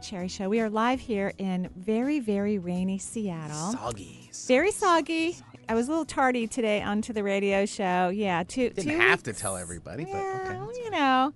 Manuchehri Show. We are live here in very, very rainy Seattle. Soggy. Very soggy. I was a little tardy today onto the radio show. Yeah, two. Didn't two have to tell everybody, but Yeah, okay. well, you know.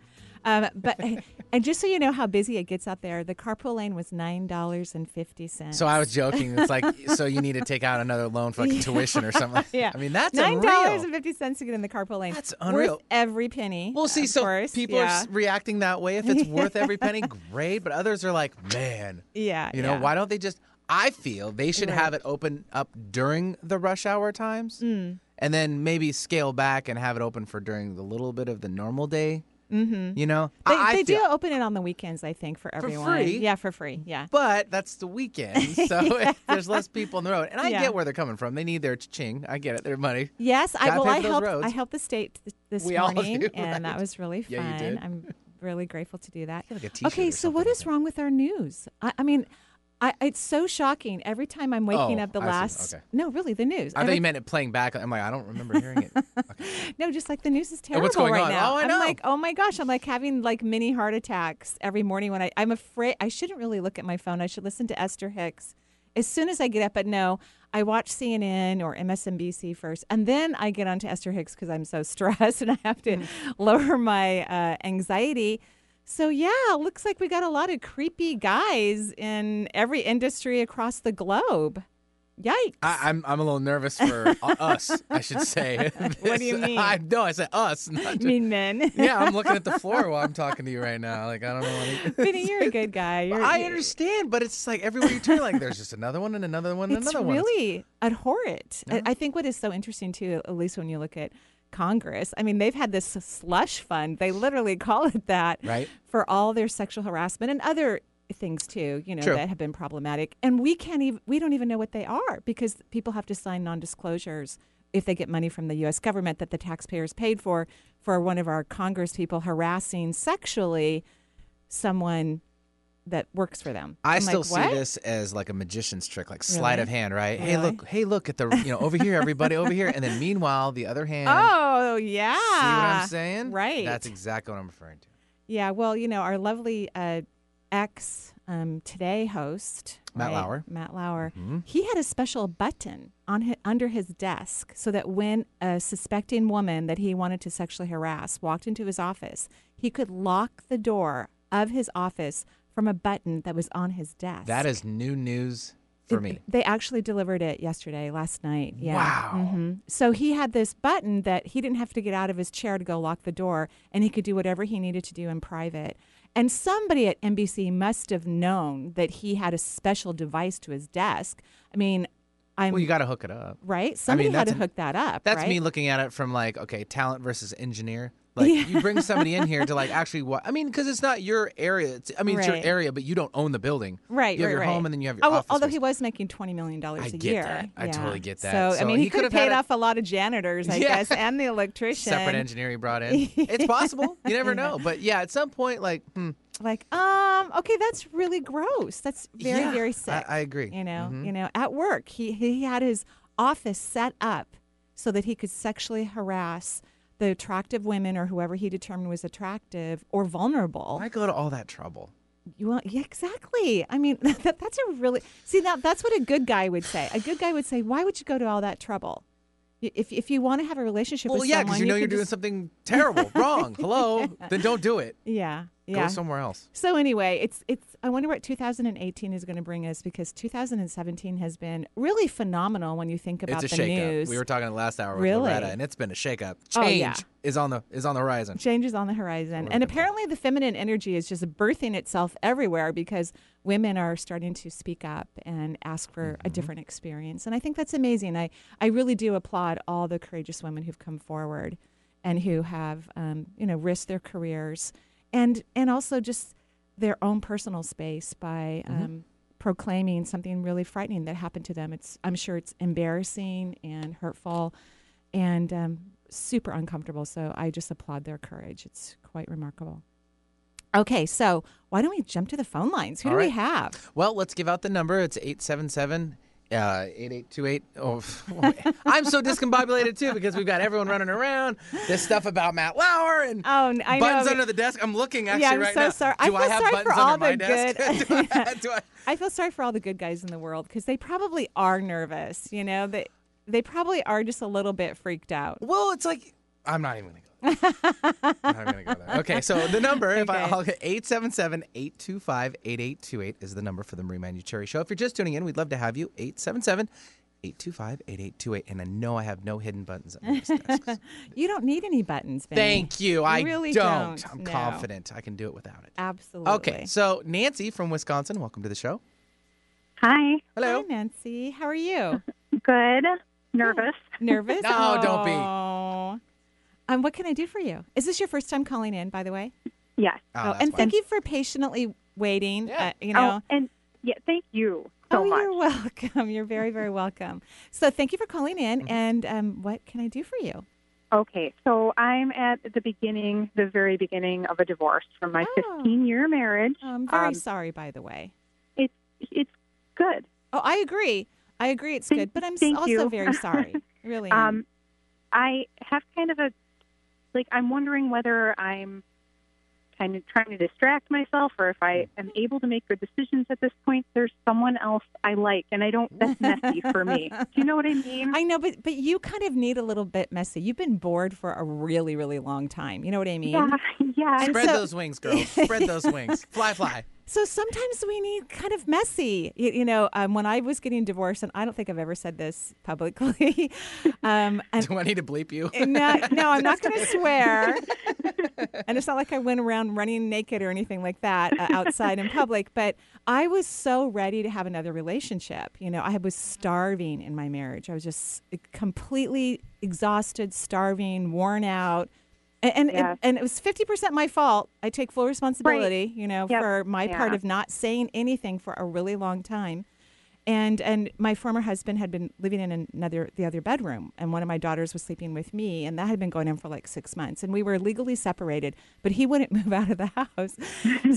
Um, but and just so you know how busy it gets out there, the carpool lane was nine dollars and fifty cents. So I was joking. It's like, so you need to take out another loan for like tuition or something. yeah, I mean, that's nine dollars and fifty to get in the carpool lane. That's unreal. Worth every penny. Well, see, so course. people yeah. are reacting that way. If it's worth every penny, great. But others are like, man, yeah, you know, yeah. why don't they just? I feel they should Right. have it open up during the rush hour times, Mm. and then maybe scale back and have it open for during the little bit of the normal day. Mm-hmm. You know, They, I, I they do open it on the weekends, I think, for everyone. free? Yeah, for free. Yeah. But that's the weekend, so there's less people on the road. And I Yeah. get where they're coming from. They need their ching. I get it. Their money. Yes, I Gotta well, I for those helped. roads. I helped the state th- this We all morning, do, and that was really fun. Yeah, you did. I'm really grateful to do that. Like okay, so what is wrong with our news? I, I mean, I, it's so shocking every time I'm waking Oh, up. The I see. last Okay. no, really, the news. I thought Every- you meant it playing back. I'm like, I don't remember hearing it. no, just like the news is terrible what's going right on? now. Oh, I am know. like, oh my gosh, I'm like having like mini heart attacks every morning when I. I'm afraid I shouldn't really look at my phone. I should listen to Esther Hicks as soon as I get up. But no, I watch CNN or MSNBC first, and then I get onto Esther Hicks because I'm so stressed and I have to lower my uh, anxiety. So yeah, looks like we got a lot of creepy guys in every industry across the globe. Yikes! I, I'm I'm a little nervous for uh, us. I should say. What do you mean? I no, I said us. Not just, mean, men. yeah, I'm looking at the floor while I'm talking to you right now. Like I don't know. What Vinny, you're a good guy. You're, I understand, but it's like everywhere you turn, like there's just another one and another one and It's another one. really abhorrent. I- I think what is so interesting too, at least when you look at Congress, I mean, they've had this slush fund. They literally call it that, Right. For all their sexual harassment and other things too, you know, True. that have been problematic. And we can't even we don't even know what they are because people have to sign non-disclosures if they get money from the US government that the taxpayers paid for for one of our Congress people harassing sexually someone that works for them. I I'm still like, see what? this as like a magician's trick, like sleight of hand, right? Hey, look, hey, look at the, you know, over here, everybody over here, and then meanwhile, the other hand. Oh yeah. See what I'm saying? Right. That's exactly what I'm referring to. Yeah. Well, you know, our lovely uh, ex um, Today host Matt right, Lauer. Matt Lauer. Mm-hmm. He had a special button on hi- under his desk so that when a suspecting woman that he wanted to sexually harass walked into his office, he could lock the door of his office from a button that was on his desk. That is new news for It- me. They actually delivered it yesterday, last night. Yeah. Wow. hmm So he had this button that he didn't have to get out of his chair to go lock the door, and he could do whatever he needed to do in private. And somebody at NBC must have known that he had a special device to his desk. I mean, I'm Well, you got to hook it up. right. Somebody had to hook that up. That's right? me looking at it from like, okay, talent versus engineer. Like you bring somebody in here to like actually what? I mean, because it's not your area. It's, I mean, it's your area, but you don't own the building. Right, You have right, your right. home, and then you have your Oh, office. although space. he was making twenty million dollars I a get year. that. I Yeah. totally get that. So, I mean, he he, could have paid had a- off a lot of janitors, I Yeah. guess, and the electrician. separate engineer he brought in. it's possible. You never know. But yeah, at some point, like, hmm, Like, um, okay, that's really gross. That's very, Yeah, very I- sick. I agree. You know, Mhm. you know, at work, he he had his office set up so that he could sexually harass the attractive women or whoever he determined was attractive or vulnerable. why go to all that trouble? You want, yeah, exactly. I mean, that, that's a really see now. That's what a good guy would say. A good guy would say, "Why would you go to all that trouble? If if you want to have a relationship Well, with yeah, someone, because you know could you're doing just- something terrible, wrong. Hello, then don't do it. Yeah, Go somewhere else. So anyway, it's it's. I wonder what 2018 is going to bring us because 2017 has been really phenomenal when you think about it's a the shakeup. news. We were talking last hour with Really? Loretta, and it's been a shakeup. Oh, Change yeah. is on the is on the horizon. Change is on the horizon, and apparently the feminine energy is just birthing itself everywhere because women are starting to speak up and ask for Mm-hmm. a different experience, and I think that's amazing. I I really do applaud all the courageous women who've come forward and who have um, you know risked their careers and and also just their own personal space by Mm-hmm. um, proclaiming something really frightening that happened to them. It's I'm sure it's embarrassing and hurtful, and um, super uncomfortable. So I just applaud their courage. It's quite remarkable. Okay, so why don't we jump to the phone lines? Who All do we have? Well, let's give out the number. It's 877 uh, 8828. Oh, I'm so discombobulated too because we've got everyone running around. This stuff about Matt Lauer and Oh, I know. buttons but- under the desk. I'm looking actually Yeah, I'm right so now. sorry. I Do I, feel have sorry buttons for all under my the desk? good- do, I, do I? I feel sorry for all the good guys in the world because they probably are nervous. You know, they they probably are just a little bit freaked out. Well, it's like I'm not even gonna go. There. I'm gonna go there. Okay, so the number, if I, I'll get 877-825-8828 is the number for the Marie Manuchehri Show. If you're just tuning in, we'd love to have you. 877-825-8828. And I know I have no hidden buttons on this desk. You don't need any buttons, Vinny. Thank you. I really don't. don't, I'm no. confident I can do it without it. Absolutely. Okay, so Nancy from Wisconsin, welcome to the show. Hi. Hello. Hi, Nancy. How are you? Good. Nervous. Nervous? No, don't be. Oh. Oh. Um, what can I do for you? Is this your first time calling in, by the way? Yes. Oh, that's and fine. thank you for patiently waiting. Yeah. Uh, you know. Oh, and yeah, thank you so oh, much. you're welcome. You're very, very welcome. So, thank you for calling in. Mm-hmm. And um, what can I do for you? Okay, so I'm at the beginning, the very beginning of a divorce from my Oh. 15 year marriage. Oh, I'm very Um, sorry, by the way. It's it's good. Oh, I agree. I agree. It's Thank- good, but I'm also you. very sorry. Really. am. Um, I have kind of a like I'm wondering whether I'm kind of trying to distract myself or if I am able to make good decisions at this point. There's someone else I like, and I don't. That's messy for me. Do you know what I mean? I know, but but you kind of need a little bit messy. You've been bored for a really, really long time. You know what I mean? yeah, yeah. Spread so- those wings, girl. Spread those wings. Fly, fly. So sometimes we need kind of messy. You, you know, um, when I was getting divorced, and I don't think I've ever said this publicly, um, and Do I need to bleep you? no, no, I'm not going to swear. and it's not like I went around running naked or anything like that uh, outside in public. But I was so ready to have another relationship. You know, I was starving in my marriage. I was just completely exhausted, starving, worn out. And and, Yes. and it was fifty percent my fault. I take full responsibility, you know, Yep. for my part of not saying anything for a really long time. And and my former husband had been living in another the other bedroom and one of my daughters was sleeping with me and that had been going on for like six months. And we were legally separated but he wouldn't move out of the house.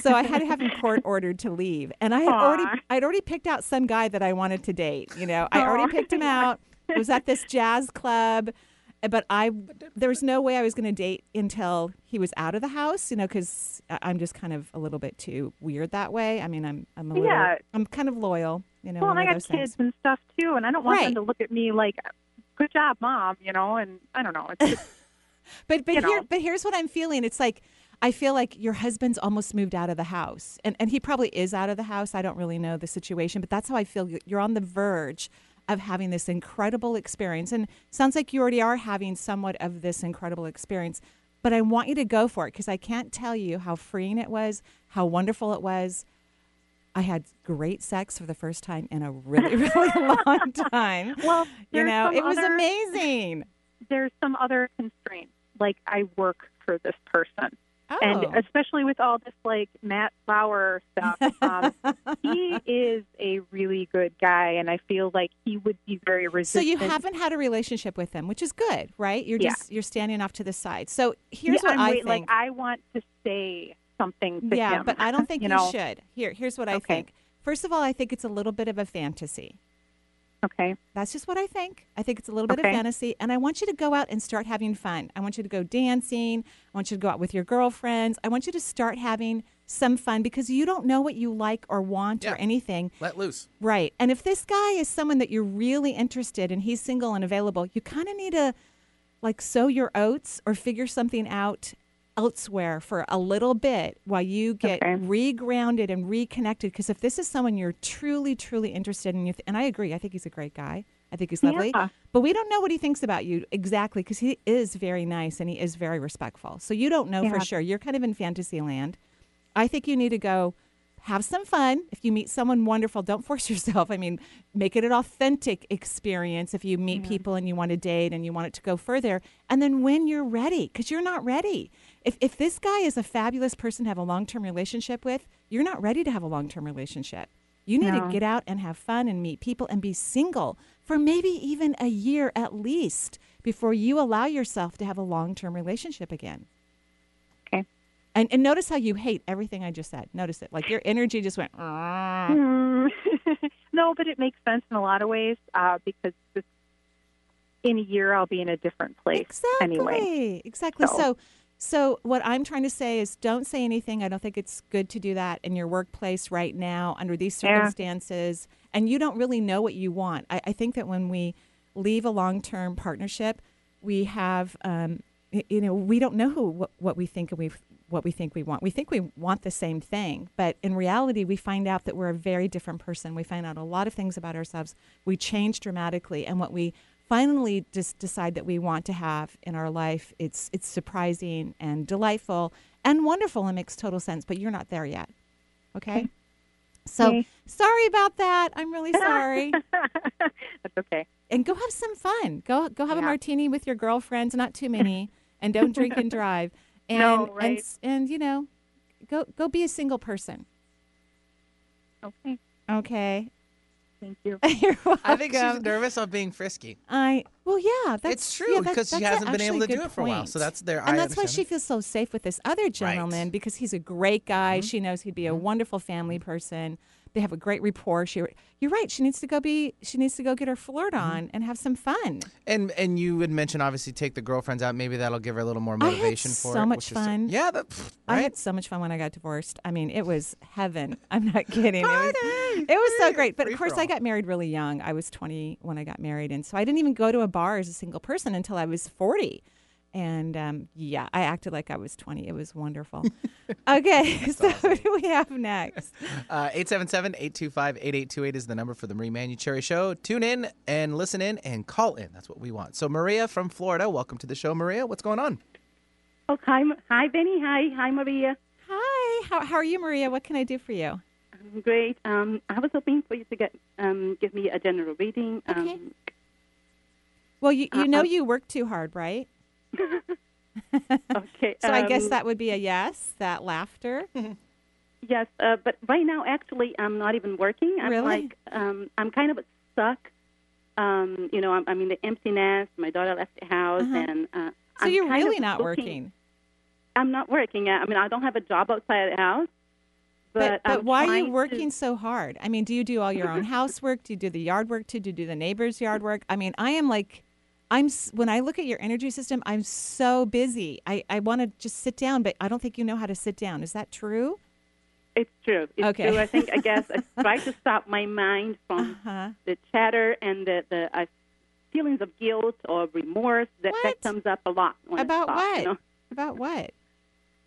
So i had to have him court ordered to leave. And i had already i'd already picked out some guy that i wanted to date you know. I already picked him out. It was at this jazz club Uh, but I there was no way I was going to date until he was out of the house, you know, because I'm just kind of a little bit too weird that way. I mean, I'm I'm a little, Yeah. I'm kind of loyal, you know. well, and I got kids things. and stuff too, and I don't want Right. them to look at me like, "Good job, mom," you know. And I don't know. It's just, But but here know. but here's what I'm feeling. It's like I feel like your husband's almost moved out of the house, and and he probably is out of the house. I don't really know the situation, but that's how I feel. You're on the verge of having this incredible experience, and sounds like you already are having somewhat of this incredible experience. But I want you to go for it because I can't tell you how freeing it was, how wonderful it was. I had great sex for the first time in a really, really long time. well, you know, it was other- amazing. There's some other constraints, like I work for this person, Oh. and especially with all this like Matt Lauer stuff, um, he is a really good guy, and I feel like he would be very resistant. So you haven't had a relationship with him, which is good, right? You're Yeah. just you're standing off to the side. So here's yeah, what I'm I wait- think. Like I want to say something to yeah, him. but I don't think you you, know. should. Here, here's what I Okay. think. First of all, I think it's a little bit of a fantasy. Okay. That's just what I think. I think it's a little bit of fantasy, and I want you to go out and start having fun. I want you to go dancing. I want you to go out with your girlfriends. I want you to start having some fun because you don't know what you like or want Yeah. or anything. Let loose. Right. And if this guy is someone that you're really interested in, and he's single and available, you kind of need to like sow your oats or figure something out elsewhere for a little bit while you get Okay. regrounded and reconnected because if this is someone you're truly truly interested in you and I agree, I think he's a great guy. I think he's lovely. Yeah. But we don't know what he thinks about you exactly because he is very nice and he is very respectful. So you don't know for sure. You're kind of in fantasy land. I think you need to go have some fun. If you meet someone wonderful, don't force yourself. I mean, make it an authentic experience if you meet mm-hmm. people and you want to date and you want it to go further. And then when you're ready, because you're not ready. If, if this guy is a fabulous person to have a long term relationship with, you're not ready to have a long term relationship. You need No. to get out and have fun and meet people and be single for maybe even a year at least before you allow yourself to have a long term relationship again. And, and notice how you hate everything I just said. Notice it. Like your energy just went, no, but it makes sense in a lot of ways uh, because this, in a year I'll be in a different place Exactly. anyway. Exactly. So- So, so what I'm trying to say is, don't say anything. I don't think it's good to do that in your workplace right now under these Yeah. circumstances. And you don't really know what you want. I, I think that when we leave a long-term partnership, we have, um, you know, we don't know who, what, what we think and we what we think we want. We think we want the same thing, but in reality, we find out that we're a very different person. We find out a lot of things about ourselves. We change dramatically, and what we finally just decide that we want to have in our life, it's it's surprising and delightful and wonderful and makes total sense. But you're not there yet. Okay. So Okay. sorry about that. I'm really sorry. That's okay. and go have some fun. Go go have a martini with your girlfriends, not too many, and don't drink and drive. And No, and right. s- and you know, go go be a single person. Okay. Okay. Thank you. You're welcome. I think she's nervous of being frisky. I well, yeah, that's it's true yeah, because she hasn't been able to do it for a while. point. So that's there. and I that's why she feels so safe with this other gentleman because he's a great guy. Mm-hmm. She knows he'd be a mm-hmm. wonderful family mm-hmm. person. They have a great rapport. She, you're right. She needs to go be. She needs to go get her flirt mm-hmm. on and have some fun. And and you would mention obviously take the girlfriends out. Maybe that'll give her a little more motivation for so it. much fun. yeah, that, pff, I had so much fun when I got divorced. I mean, it was heaven. I'm not kidding. It was, it was so great. But of course, I got married really young. I was 20 when I got married, and so I didn't even go to a bar as a single person until I was 40. And um, yeah, I acted like I was 20. It was wonderful. okay, so who do we have next? Uh, 877-825-8828 is the number for the Marie Manuchehri Show. Tune in and listen in and call in. That's what we want. So Maria from Florida, welcome to the show, Maria. What's going on? Oh, hi, hi, Benny. Hi, hi, Maria. Hi, how, how are you, Maria? What can I do for you? I'm great. Um, I was hoping for you to get um, give me a general reading. Okay. Um, Well, you, you Uh, know uh, you work too hard, right? okay. So I guess um, that would be a yes, that laughter. yes. Uh, but right now, actually, I'm not even working. I'm Really? like um, I'm kind of stuck. Um, you know, I'm, I'm in the empty nest. My daughter left the house, Uh-huh. and uh, So I'm you're really not looking- working. I'm not working. I mean, I don't have a job outside the house. But, but I'm why are you to- working so hard? I mean, do you do all your own housework? Do you do the yard work too? Do you do the neighbor's yard work? I mean, I am like, I'm when I look at your energy system, I'm so busy. I, I want to just sit down, but I don't think you know how to sit down. Is that true? It's true. It's Okay. true. I think I guess I try to stop my mind from Uh-huh. the chatter and the the uh, feelings of guilt or remorse that, What? that comes up a lot. When About what? You know? About what?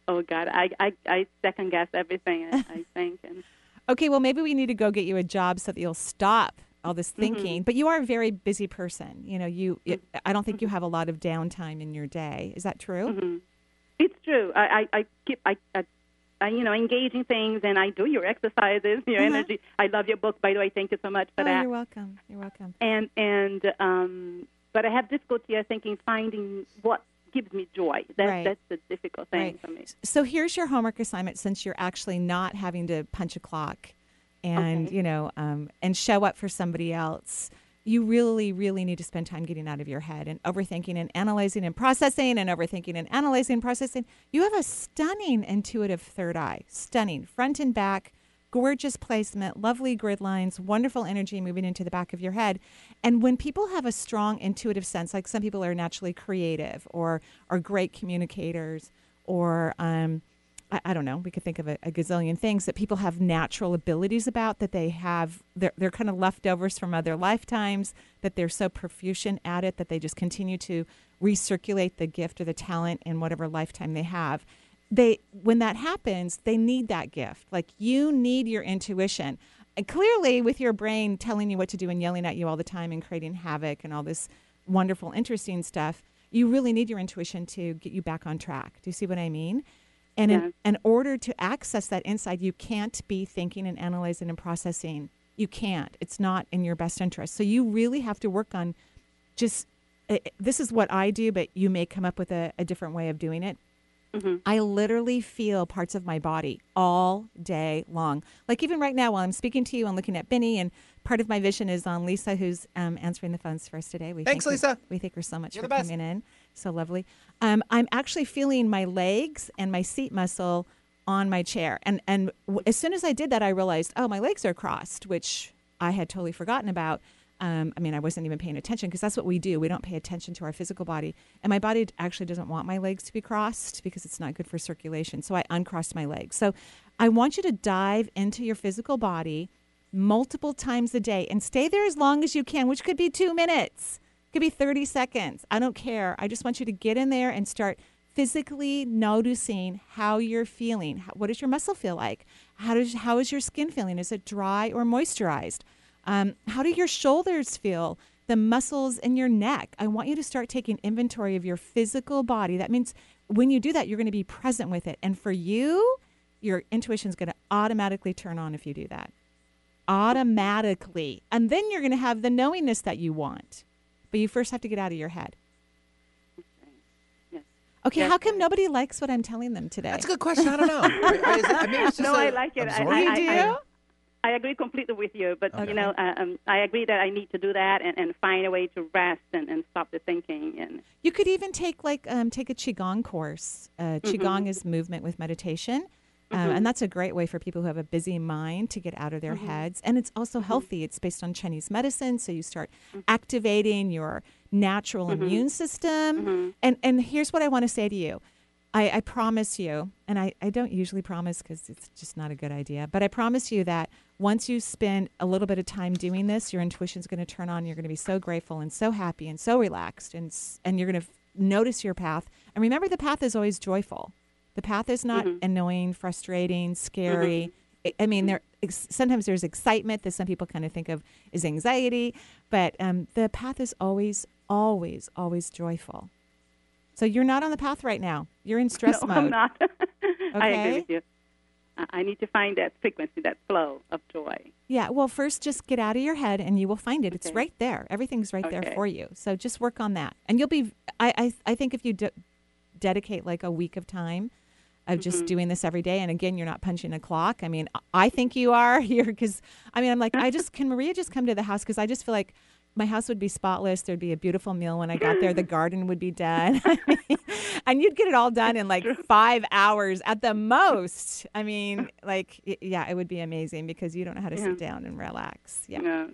Oh God, I I, I second guess everything. I, I think and Okay, well, maybe we need to go get you a job so that you'll stop all this Mm-hmm. thinking. But you are a very busy person. You know, you. It, I don't think you have a lot of downtime in your day. Is that true? Mm-hmm. it's true. I I, I keep I, I I you know engaging things and I do your exercises, your Uh-huh. energy. I love your book, by the way. Thank you so much for oh, that. you're welcome. You're welcome. and and um, but I have difficulty, I think, in finding what gives me joy. That, Right. That's the difficult thing Right. for me. So here's your homework assignment since you're actually not having to punch a clock and, Okay. you know, um, and show up for somebody else. You really, really need to spend time getting out of your head and overthinking and analyzing and processing and overthinking and analyzing and processing. You have a stunning intuitive third eye, stunning front and back, gorgeous placement, lovely grid lines, wonderful energy moving into the back of your head. And when people have a strong intuitive sense, like some people are naturally creative or are great communicators, or um, I, I don't know, we could think of a, a gazillion things that people have natural abilities about that they have, they're, they're kind of leftovers from other lifetimes, that they're so proficient at it that they just continue to recirculate the gift or the talent in whatever lifetime they have. They when that happens they need that gift. Like you need your intuition. And clearly with your brain telling you what to do and yelling at you all the time and creating havoc and all this wonderful interesting stuff you really need your intuition to get you back on track. Do you see what i mean and in, Yes. in order to access that insight you can't be thinking and analyzing and processing you can't it's not in your best interest so you really have to work on just uh, this is what i do but you may come up with a, a different way of doing it I literally feel parts of my body all day long. Like even right now, while I'm speaking to you, I'm looking at Benny, and part of my vision is on Lisa, who's um, answering the phones for us today. We Thanks, thank her- Lisa. we thank her so much You're for coming in. So lovely. Um, I'm actually feeling my legs and my seat muscle on my chair, and and w- as soon as I did that, I realized, oh, my legs are crossed, which I had totally forgotten about. Um, I mean, I wasn't even paying attention because that's what we do. We don't pay attention to our physical body. And my body actually doesn't want my legs to be crossed because it's not good for circulation. So I uncrossed my legs. So I want you to dive into your physical body multiple times a day and stay there as long as you can, which could be two minutes, could be 30 seconds. I don't care. I just want you to get in there and start physically noticing how you're feeling. How, what does your muscle feel like? How does how is your skin feeling? Is it dry or moisturized? Um, how do your shoulders feel? The muscles in your neck. I want you to start taking inventory of your physical body. That means when you do that, you're going to be present with it. And for you, your intuition is going to automatically turn on if you do that. Automatically. And then you're going to have the knowingness that you want. But you first have to get out of your head. Yes. Okay, Yes, how come nobody likes what I'm telling them today? That's a good question. I don't know. Is it- I mean, it's just No, a- I like it. I- absorbing. you I- do? I- I agree completely with you, but Okay. you know, uh, um, I agree that I need to do that and, and find a way to rest and, and stop the thinking. And You could even take like um, take a qigong course. Uh, Mm-hmm. qigong is movement with meditation, um, and that's a great way for people who have a busy mind to get out of Mm-hmm. their heads. And it's also healthy. It's based on Chinese medicine, so you start Mm-hmm. activating your natural immune system. Mm-hmm. And and here's what I want to say to you. I, I promise you, and I, I don't usually promise because it's just not a good idea, but I promise you that once you spend a little bit of time doing this, your intuition's going to turn on. You're going to be so grateful and so happy and so relaxed, and and you're going to notice your path. And remember, the path is always joyful. The path is not annoying, frustrating, scary. I- I mean, there sometimes there's excitement that some people kind of think of as anxiety, but um, the path is always, always, always joyful. So you're not on the path right now. You're in stress no, mode. I'm not. I agree Okay. with you. I- need to find that frequency, that flow of joy. Yeah. Well, first, just get out of your head, and you will find it. It's right there. Everything's right there for you. So just work on that, and you'll be. I I, I think if you de- dedicate like a week of time of Mm-hmm. just doing this every day, and again, you're not punching a clock. I mean, I think you are here because I mean, I'm like, I just can Maria just come to the house because I just feel like. My house would be spotless. There'd be a beautiful meal when I got there. The garden would be done. I mean, and you'd get it all done in like five hours at the most. I mean, like, yeah, it would be amazing because you don't know how to Yeah. sit down and relax. Yeah.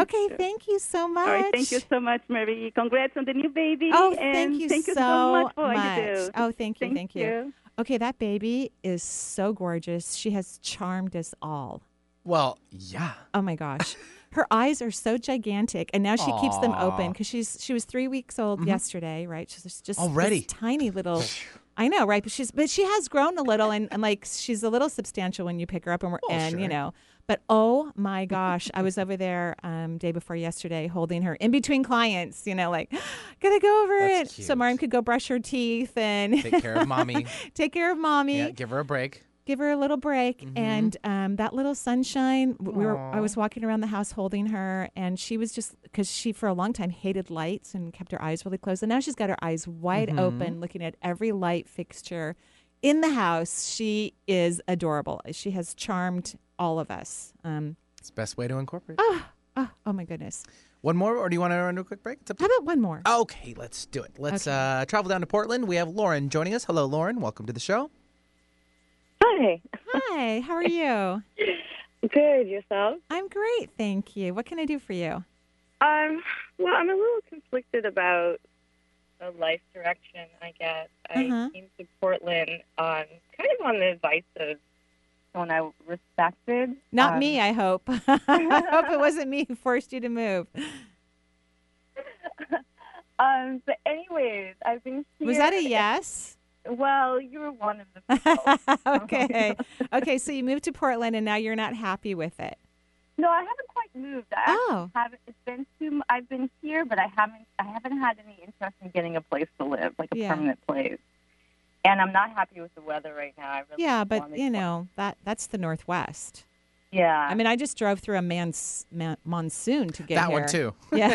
Okay, thank you so much. right, thank you so much, Mary. Congrats on the new baby. Oh, and thank you thank you so so much much. you do. Oh, thank you, Thank thank you. you. Okay, that baby is so gorgeous. She has charmed us all. Well, yeah. Oh my gosh. Her eyes are so gigantic, and now she keeps them open Mm-hmm. because she's she was three weeks old yesterday, right? She's just, Already? tiny little. I know, right? But she's but she has grown a little, and, and like she's a little substantial when you pick her up, and we're Well, and you know. But oh my gosh, I was over there um, day before yesterday, holding her in between clients. You know, like gotta go over That's it, so cute. Mariam could go brush her teeth and Take care of mommy. take care of mommy Yeah, give her a break. give her a little break Mm-hmm. and um, that little sunshine we were i was walking around the house holding her and she was just because she for a long time hated lights and kept her eyes really closed and now she's got her eyes wide Mm-hmm. open looking at every light fixture in the house she is adorable she has charmed all of us um, It's the best way to incorporate. oh, oh oh my goodness One more, or do you want to run a quick break? It's up to how about one more Okay, let's do it. Let's uh, travel down to Portland. We have Lauren joining us. Hello, Lauren. Welcome to the show. Hi. hi how are you Good. Yourself? i'm great thank you what can i do for you Um. Well, I'm a little conflicted about the life direction. I guess I Uh-huh. came to Portland on kind of on the advice of someone I respected. not Um, me i hope i hope it wasn't me who forced you to move Um. But anyways, I've been here. Was that a yes? Well, you were one of the people. okay. Okay, so you moved to Portland and now you're not happy with it. no, I haven't quite moved. I Oh. haven't. It's been too. I've been here, but I haven't. I haven't had any interest in getting a place to live, like a Yeah. permanent place. And I'm not happy with the weather right now. I really Yeah, but you know, that that's the Northwest. Yeah. I mean, I just drove through a man's, man, monsoon to get here. that here. one too. Yeah,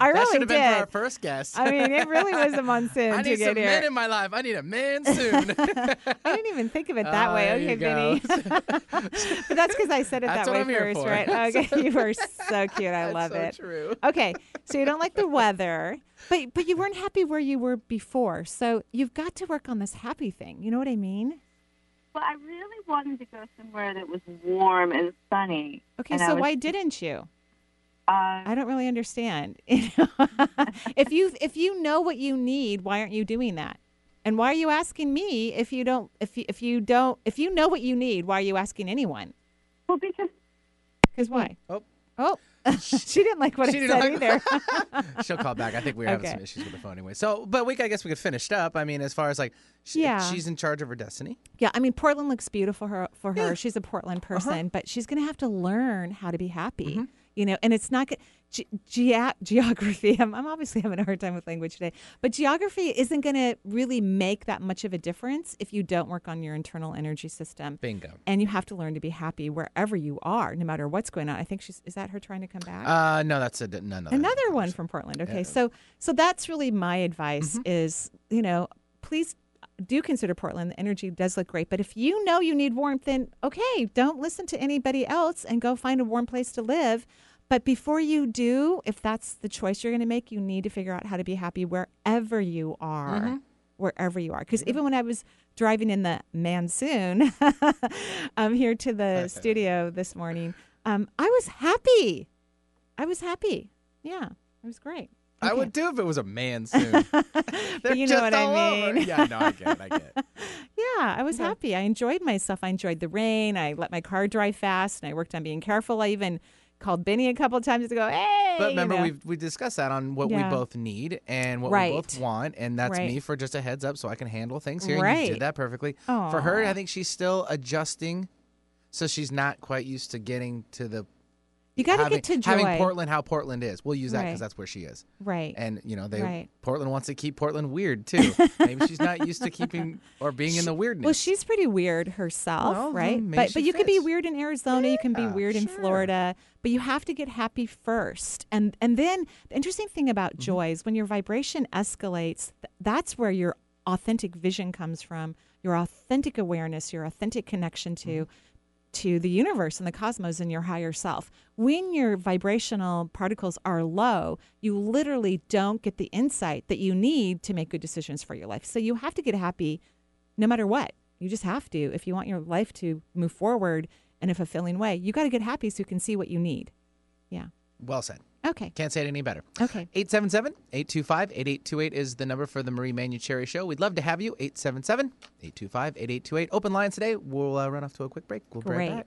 I really that should have been for our first guest. I mean, it really was a monsoon I to need get some here. men in my life. I need a man soon. I didn't even think of it that Ah, way. Okay, you. Vinny. but that's because I said it That's that way I'm first, right? Okay, you were so cute. I That's love so it. True. Okay, so you don't like the weather, but but you weren't happy where you were before. So you've got to work on this happy thing. You know what I mean? Well, I really wanted to go somewhere that was warm and sunny. Okay, And so was- why didn't you? Uh, I don't really understand. If you if you know what you need, why aren't you doing that? And why are you asking me if you don't if you, if you don't if you know what you need, why are you asking anyone? well, because Because why? Oh. Oh, she didn't like what She I said either. She'll call back. I think we were having Okay. some issues with the phone anyway. So, but we I guess we could finish it up. I mean, as far as like, she, Yeah. she's in charge of her destiny. yeah, I mean, Portland looks beautiful for her. For her. Yeah. Uh-huh. She's a Portland person, but she's going to have to learn how to be happy. Mm-hmm. You know, and it's not good. Ge- geography. I'm, I'm obviously having a hard time with language today, but geography isn't going to really make that much of a difference if you don't work on your internal energy system. Bingo. And you have to learn to be happy wherever you are, no matter what's going on. I think she's is that her trying to come back? Uh, no, that's a no, no, another one from Portland. Okay, so so that's really my advice Mm-hmm. is you know please do consider Portland. The energy does look great, but if you know you need warmth, then okay, don't listen to anybody else and go find a warm place to live. But before you do, if that's the choice you're going to make, you need to figure out how to be happy wherever you are. Mm-hmm. Wherever you are, because even when I was driving in the monsoon, um, here to the studio this morning, um, I was happy. I was happy. Yeah, it was great. I would do if it was a man soon. They're you know what I all over. mean. Yeah, no, I get it. I get it. Yeah, I was happy. I enjoyed myself. I enjoyed the rain. I let my car drive fast, and I worked on being careful. I even called Benny a couple of times to go, "Hey!" But you remember, know. we we discussed that on what Yeah. we both need and what Right. we both want, and that's Right. me for just a heads up so I can handle things here. And you did that perfectly. For her, I think she's still adjusting, so she's not quite used to getting to the you got to get to joy. having Portland how Portland is. We'll use that because Right. that's where she is. right? And you know, they Right. Portland wants to keep Portland weird too. Maybe she's not used to keeping or being in the weirdness. Well, she's pretty weird herself, Well, right? But she but you could be weird in Arizona, you can be Yeah, weird in sure. Florida, but you have to get happy first. And and then the interesting thing about Mm-hmm. joy is when your vibration escalates, that's where your authentic vision comes from, your authentic awareness, your authentic connection to Mm-hmm. To the universe and the cosmos and your higher self. When your vibrational particles are low, you literally don't get the insight that you need to make good decisions for your life. So you have to get happy no matter what. You just have to. If you want your life to move forward in a fulfilling way, you got to get happy so you can see what you need. Yeah. well said. Okay. Can't say it any better. Okay. 877-825-8828 is the number for the Marie Manuchehri Show. We'd love to have you. 877-825-8828. Open lines today. We'll uh, run off to a quick break. We'll be right back.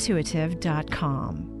EnergyIntuitive.com.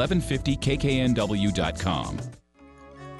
1150kknw.com.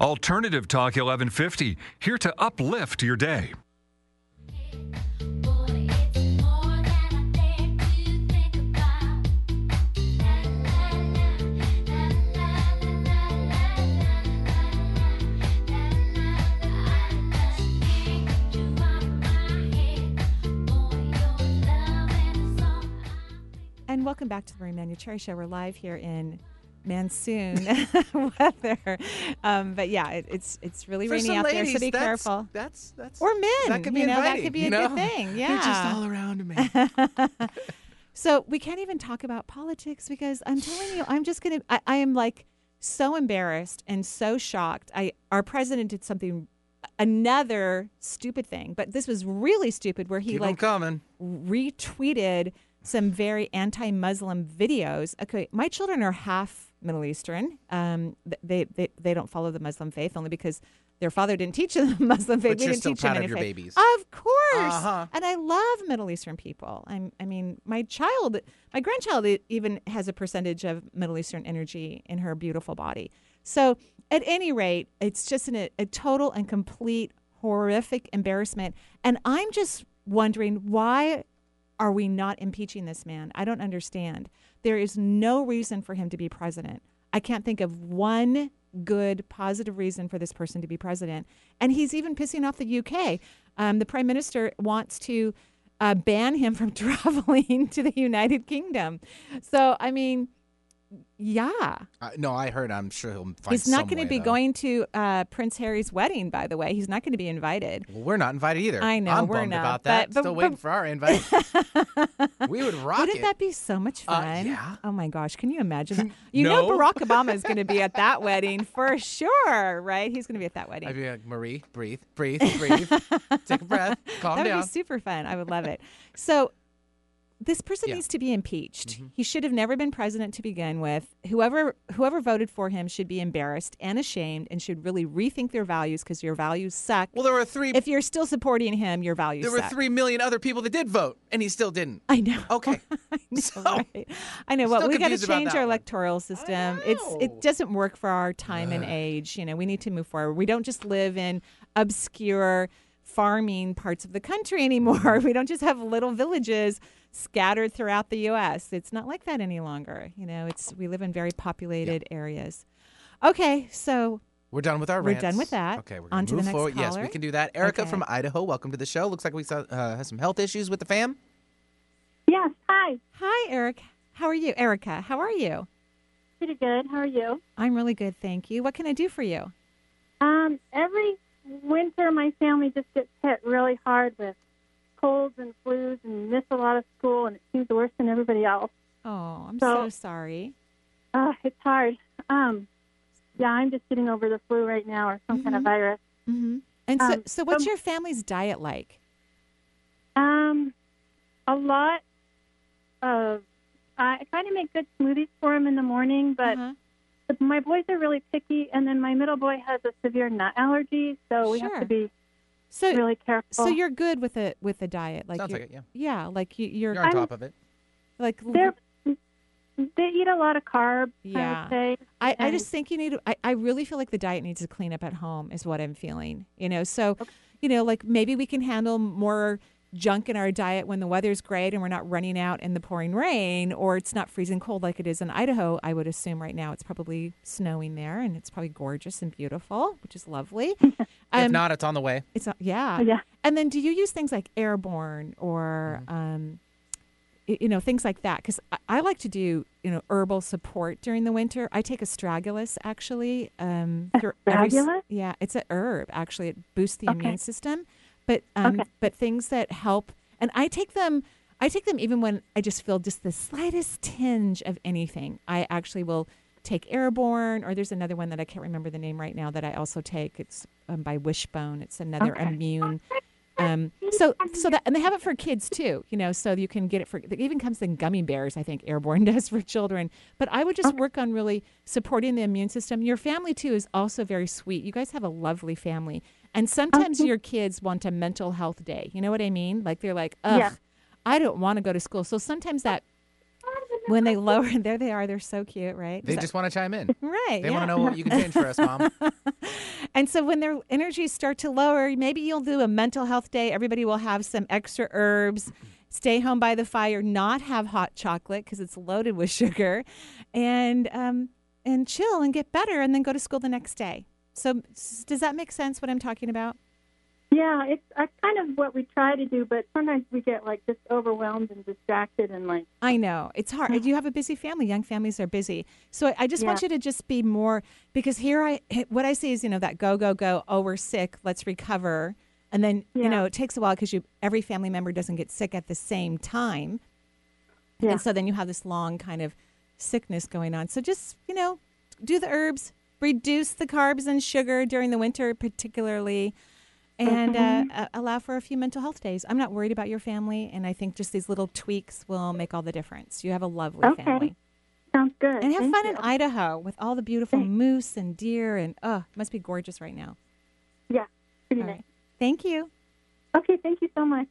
Alternative Talk 1150, here to uplift your day. And welcome back to the Marie Manuchehri Show. We're live here in monsoon weather. Um, but yeah, it, it's it's really For rainy out ladies, there, so be that's- careful. That's that's or men. that could be you know, that inviting, could be a good thing. Yeah, They're just all around me. so we can't even talk about politics because I'm telling you, I'm just gonna. I, I am like so embarrassed and so shocked. I our president did something. Another stupid thing, but this was really stupid. Where he Keep like retweeted some very anti-Muslim videos. Okay, my children are half Middle Eastern. Um, they they they don't follow the Muslim faith only because their father didn't teach them the Muslim faith. But we you're didn't still teach them proud of your faith. babies. Of course. Uh-huh. And I love Middle Eastern people. I'm, I mean, my child, my grandchild even has a percentage of Middle Eastern energy in her beautiful body. So, at any rate, it's just an, a, a total and complete horrific embarrassment. And I'm just wondering why are we not impeaching this man? I don't understand. There is no reason for him to be president. I can't think of one good, positive reason for this person to be president. And he's even pissing off the UK. Um, the prime minister wants to uh, ban him from traveling to the United Kingdom. So, I mean, yeah. Uh, no, I heard. I'm sure he'll find. He's not going to be though. going to uh, Prince Harry's wedding, by the way. He's not going to be invited. Well, we're not invited either. I know, I'm we're bummed not, about that. but- but- Still but- waiting for our invite. we would rock Wouldn't it. that be so much Uh, fun? yeah. Oh my gosh, can you imagine that? You know Barack Obama is going to be at that wedding for sure, right? He's going to be at that wedding. I'd be like, Marie, breathe, breathe, breathe. Take a breath. Calm down. that would be super fun. I would love it. So this person Yeah. needs to be impeached. Mm-hmm. He should have never been president to begin with. Whoever whoever voted for him should be embarrassed and ashamed and should really rethink their values because your values suck. Well, there were three. If you're still supporting him, your values there were three million other people that did vote, and he still didn't. I know. Okay. I know, So- right? I know. Well, we got to change our electoral system. It's it doesn't work for our time and age. You know, we need to move forward. We don't just live in obscure farming parts of the country anymore. We don't just have little villages scattered throughout the U.S. It's not like that any longer. You know, it's we live in very populated areas. Okay, so We're done with our We're done with that. Okay, we're On gonna to the move next forward. Yes, we can do that. Erica Okay. from Idaho, welcome to the show. Looks like we saw, uh, have some health issues with the fam. Yes. Hi. hi, Eric. How are you, Erica? How are you? Pretty good. How are you? I'm really good, thank you. What can I do for you? Um, every winter, my family just gets hit really hard with colds and flus and miss a lot of school, and it seems worse than everybody else. Oh, I'm so, So- sorry. Uh, it's hard. Um, yeah, I'm just getting over the flu right now, or some kind of virus. Mm-hmm. And so, Um, so what's your family's diet like? Um, a lot of. I try to make good smoothies for him in the morning, but Uh-huh. But my boys are really picky, and then my middle boy has a severe nut allergy, so we have to be So, really careful. so you're good with a with a diet, like Sounds you're- like it, yeah. yeah, like you, you're You're on I'm- top of it. like They're, they eat a lot of carbs. I Yeah. would say. I, I just think you need to, I, I really feel like the diet needs to clean up at home is what I'm feeling. You know, so you know, like maybe we can handle more junk in our diet when the weather's great and we're not running out in the pouring rain or it's not freezing cold like it is in Idaho. I would assume right now it's probably snowing there and it's probably gorgeous and beautiful, which is lovely. if Um, not, it's on the way. It's not, yeah. Yeah. And then do you use things like airborne or, Mm-hmm. um, you know, things like that? Because I, I like to do, you know, herbal support during the winter. I take astragalus actually. Um, for every Astragalus? yeah, it's a herb actually. It boosts the Okay. immune system. But um, Okay. but things that help, and I take them. I take them even when I just feel just the slightest tinge of anything. I actually will take airborne, or there's another one that I can't remember the name right now that I also take. It's um, by Wishbone. It's another Okay. immune. Um, so so that and they have it for kids too. You know, so you can get it for. It even comes in gummy bears. I think Airborne does for children. But I would just work on really supporting the immune system. Your family too is also very sweet. You guys have a lovely family. And sometimes your kids want a mental health day. You know what I mean? Like they're like, ugh, Yeah. I don't want to go to school. So sometimes that when they lower, there they are. They're so cute, right? They So- just want to chime in. Right. They want to know what you can change for us, mom. And so when their energies start to lower, maybe you'll do a mental health day. Everybody will have some extra herbs, stay home by the fire, not have hot chocolate because it's loaded with sugar, and um, and chill and get better, and then go to school the next day. So does that make sense? What I'm talking about? Yeah, it's uh, kind of what we try to do, but sometimes we get like just overwhelmed and distracted and like I know it's hard. You have a busy family. Young families are busy. So I- just want you to just be more because here I what I see is you know that go go go. Oh, we're sick. Let's recover. And then you know it takes a while because you every family member doesn't get sick at the same time, Yeah. and so then you have this long kind of sickness going on. So just you know do the herbs, reduce the carbs and sugar during the winter, particularly. And uh, uh, allow for a few mental health days. I'm not worried about your family, and I think just these little tweaks will make all the difference. You have a lovely Okay. family. sounds good. And have Thank fun you. in Idaho with all the beautiful moose and deer, and oh, it must be gorgeous right now. Yeah, pretty All nice. right. Thank you. Okay, thank you so much.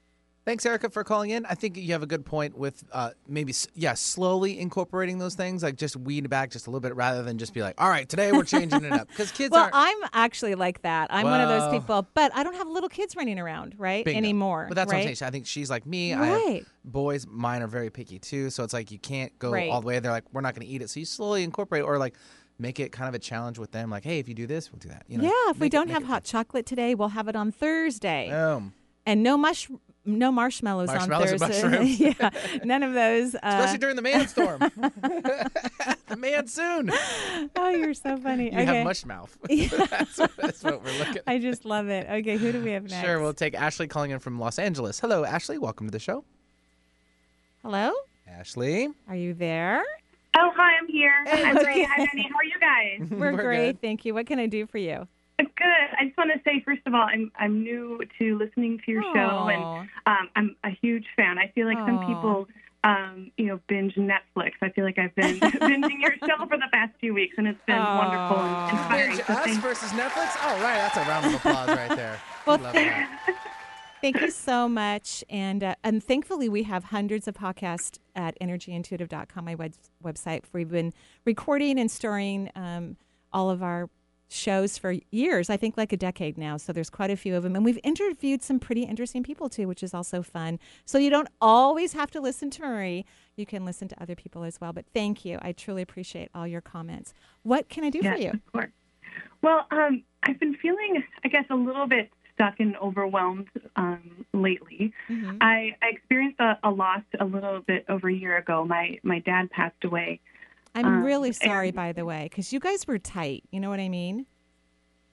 Thanks, Erica, for calling in. I think you have a good point with uh, maybe, yeah, slowly incorporating those things, like just weed back just a little bit rather than just be like, all right, today we're changing it up. Because kids well, aren't. I'm actually like that. I'm one of those people, but I don't have little kids running around, right? Bingo. Anymore. But that's right? what I'm saying. I think she's like me. I Right. boys, mine are very picky too. So it's like you can't go Right. all the way. They're like, we're not going to eat it. So you slowly incorporate or like make it kind of a challenge with them. Like, hey, if you do this, we'll do that. You know, yeah, if we don't make have it- hot chocolate today, we'll have it on Thursday. Boom. and no mush, no marshmallows, Marshmallows on Thursday. yeah, none of those. Uh, Especially during the man storm. the man soon. oh, you're so funny. You okay. have mush mouth. that's, what, that's what we're looking for. I just love it. Okay, who do we have next? Sure, we'll take Ashley calling in from Los Angeles. Hello, Ashley. Welcome to the show. Hello, Ashley. are you there? Oh, hi, I'm here. I'm okay. great. Hi, Benny. How are you guys? We're, We're great, good. thank you. What can I do for you? Good. I just want to say, first of all, I'm I'm new to listening to your show, and um, I'm a huge fan. I feel like some people, um, you know, binge Netflix. I feel like I've been binging your show for the past few weeks, and it's been wonderful and inspiring. Binge So us thank- versus Netflix? All right, that's a round of applause right there. Well, Love that. Thank you so much. And uh, and thankfully, we have hundreds of podcasts at energyintuitive.com, my web- website. We've been recording and storing um, all of our shows for years, I think like a decade now. So there's quite a few of them. And we've interviewed some pretty interesting people too, which is also fun. So you don't always have to listen to Marie. You can listen to other people as well. But thank you. I truly appreciate all your comments. What can I do yes, for you? of course. Well, um, I've been feeling, I guess, a little bit stuck and overwhelmed um, lately. Mhm. I, I experienced a, a loss a little bit over a year ago. My my dad passed away. I'm Um, really sorry, and- by the way, because you guys were tight. You know what I mean?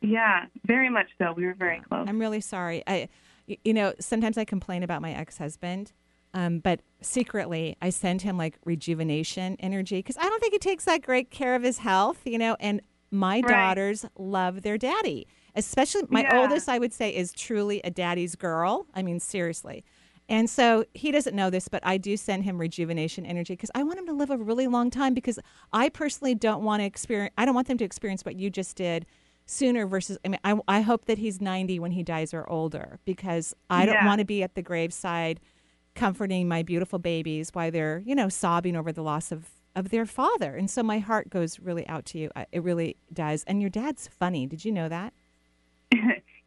Yeah, very much so. We were very close. I'm really sorry. I, you know, sometimes I complain about my ex-husband, um, but secretly I send him like rejuvenation energy because I don't think he takes that great care of his health. You know, and my Right. daughters love their daddy. Especially my Yeah. oldest, I would say, is truly a daddy's girl. I mean, seriously. And so he doesn't know this, but I do send him rejuvenation energy because I want him to live a really long time because I personally don't want to experience, I don't want them to experience what you just did sooner versus, I mean, I, I hope that he's 90 when he dies or older because I don't want to be at the graveside comforting my beautiful babies while they're, you know, sobbing over the loss of, of their father. And so my heart goes really out to you. It really does. And your dad's funny. Did you know that?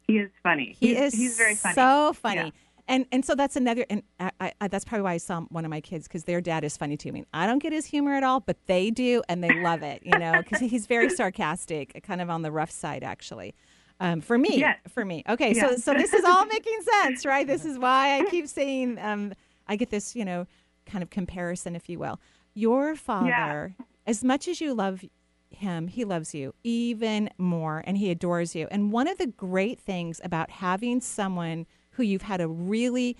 he is funny. He he's, is He's very funny. So funny. Yeah. And and so that's another and I, I, I- that's probably why I saw one of my kids because their dad is funny to me. I don't get his humor at all, but they do, and they love it. You know, because he's very sarcastic, kind of on the rough side, actually. Um, for me, Yes. for me. Okay, so Yes. so this is all making sense, right? This is why I keep saying um, I get this, you know, kind of comparison, if you will. Your father, as much as you love him, he loves you even more and he adores you. And one of the great things about having someone who you've had a really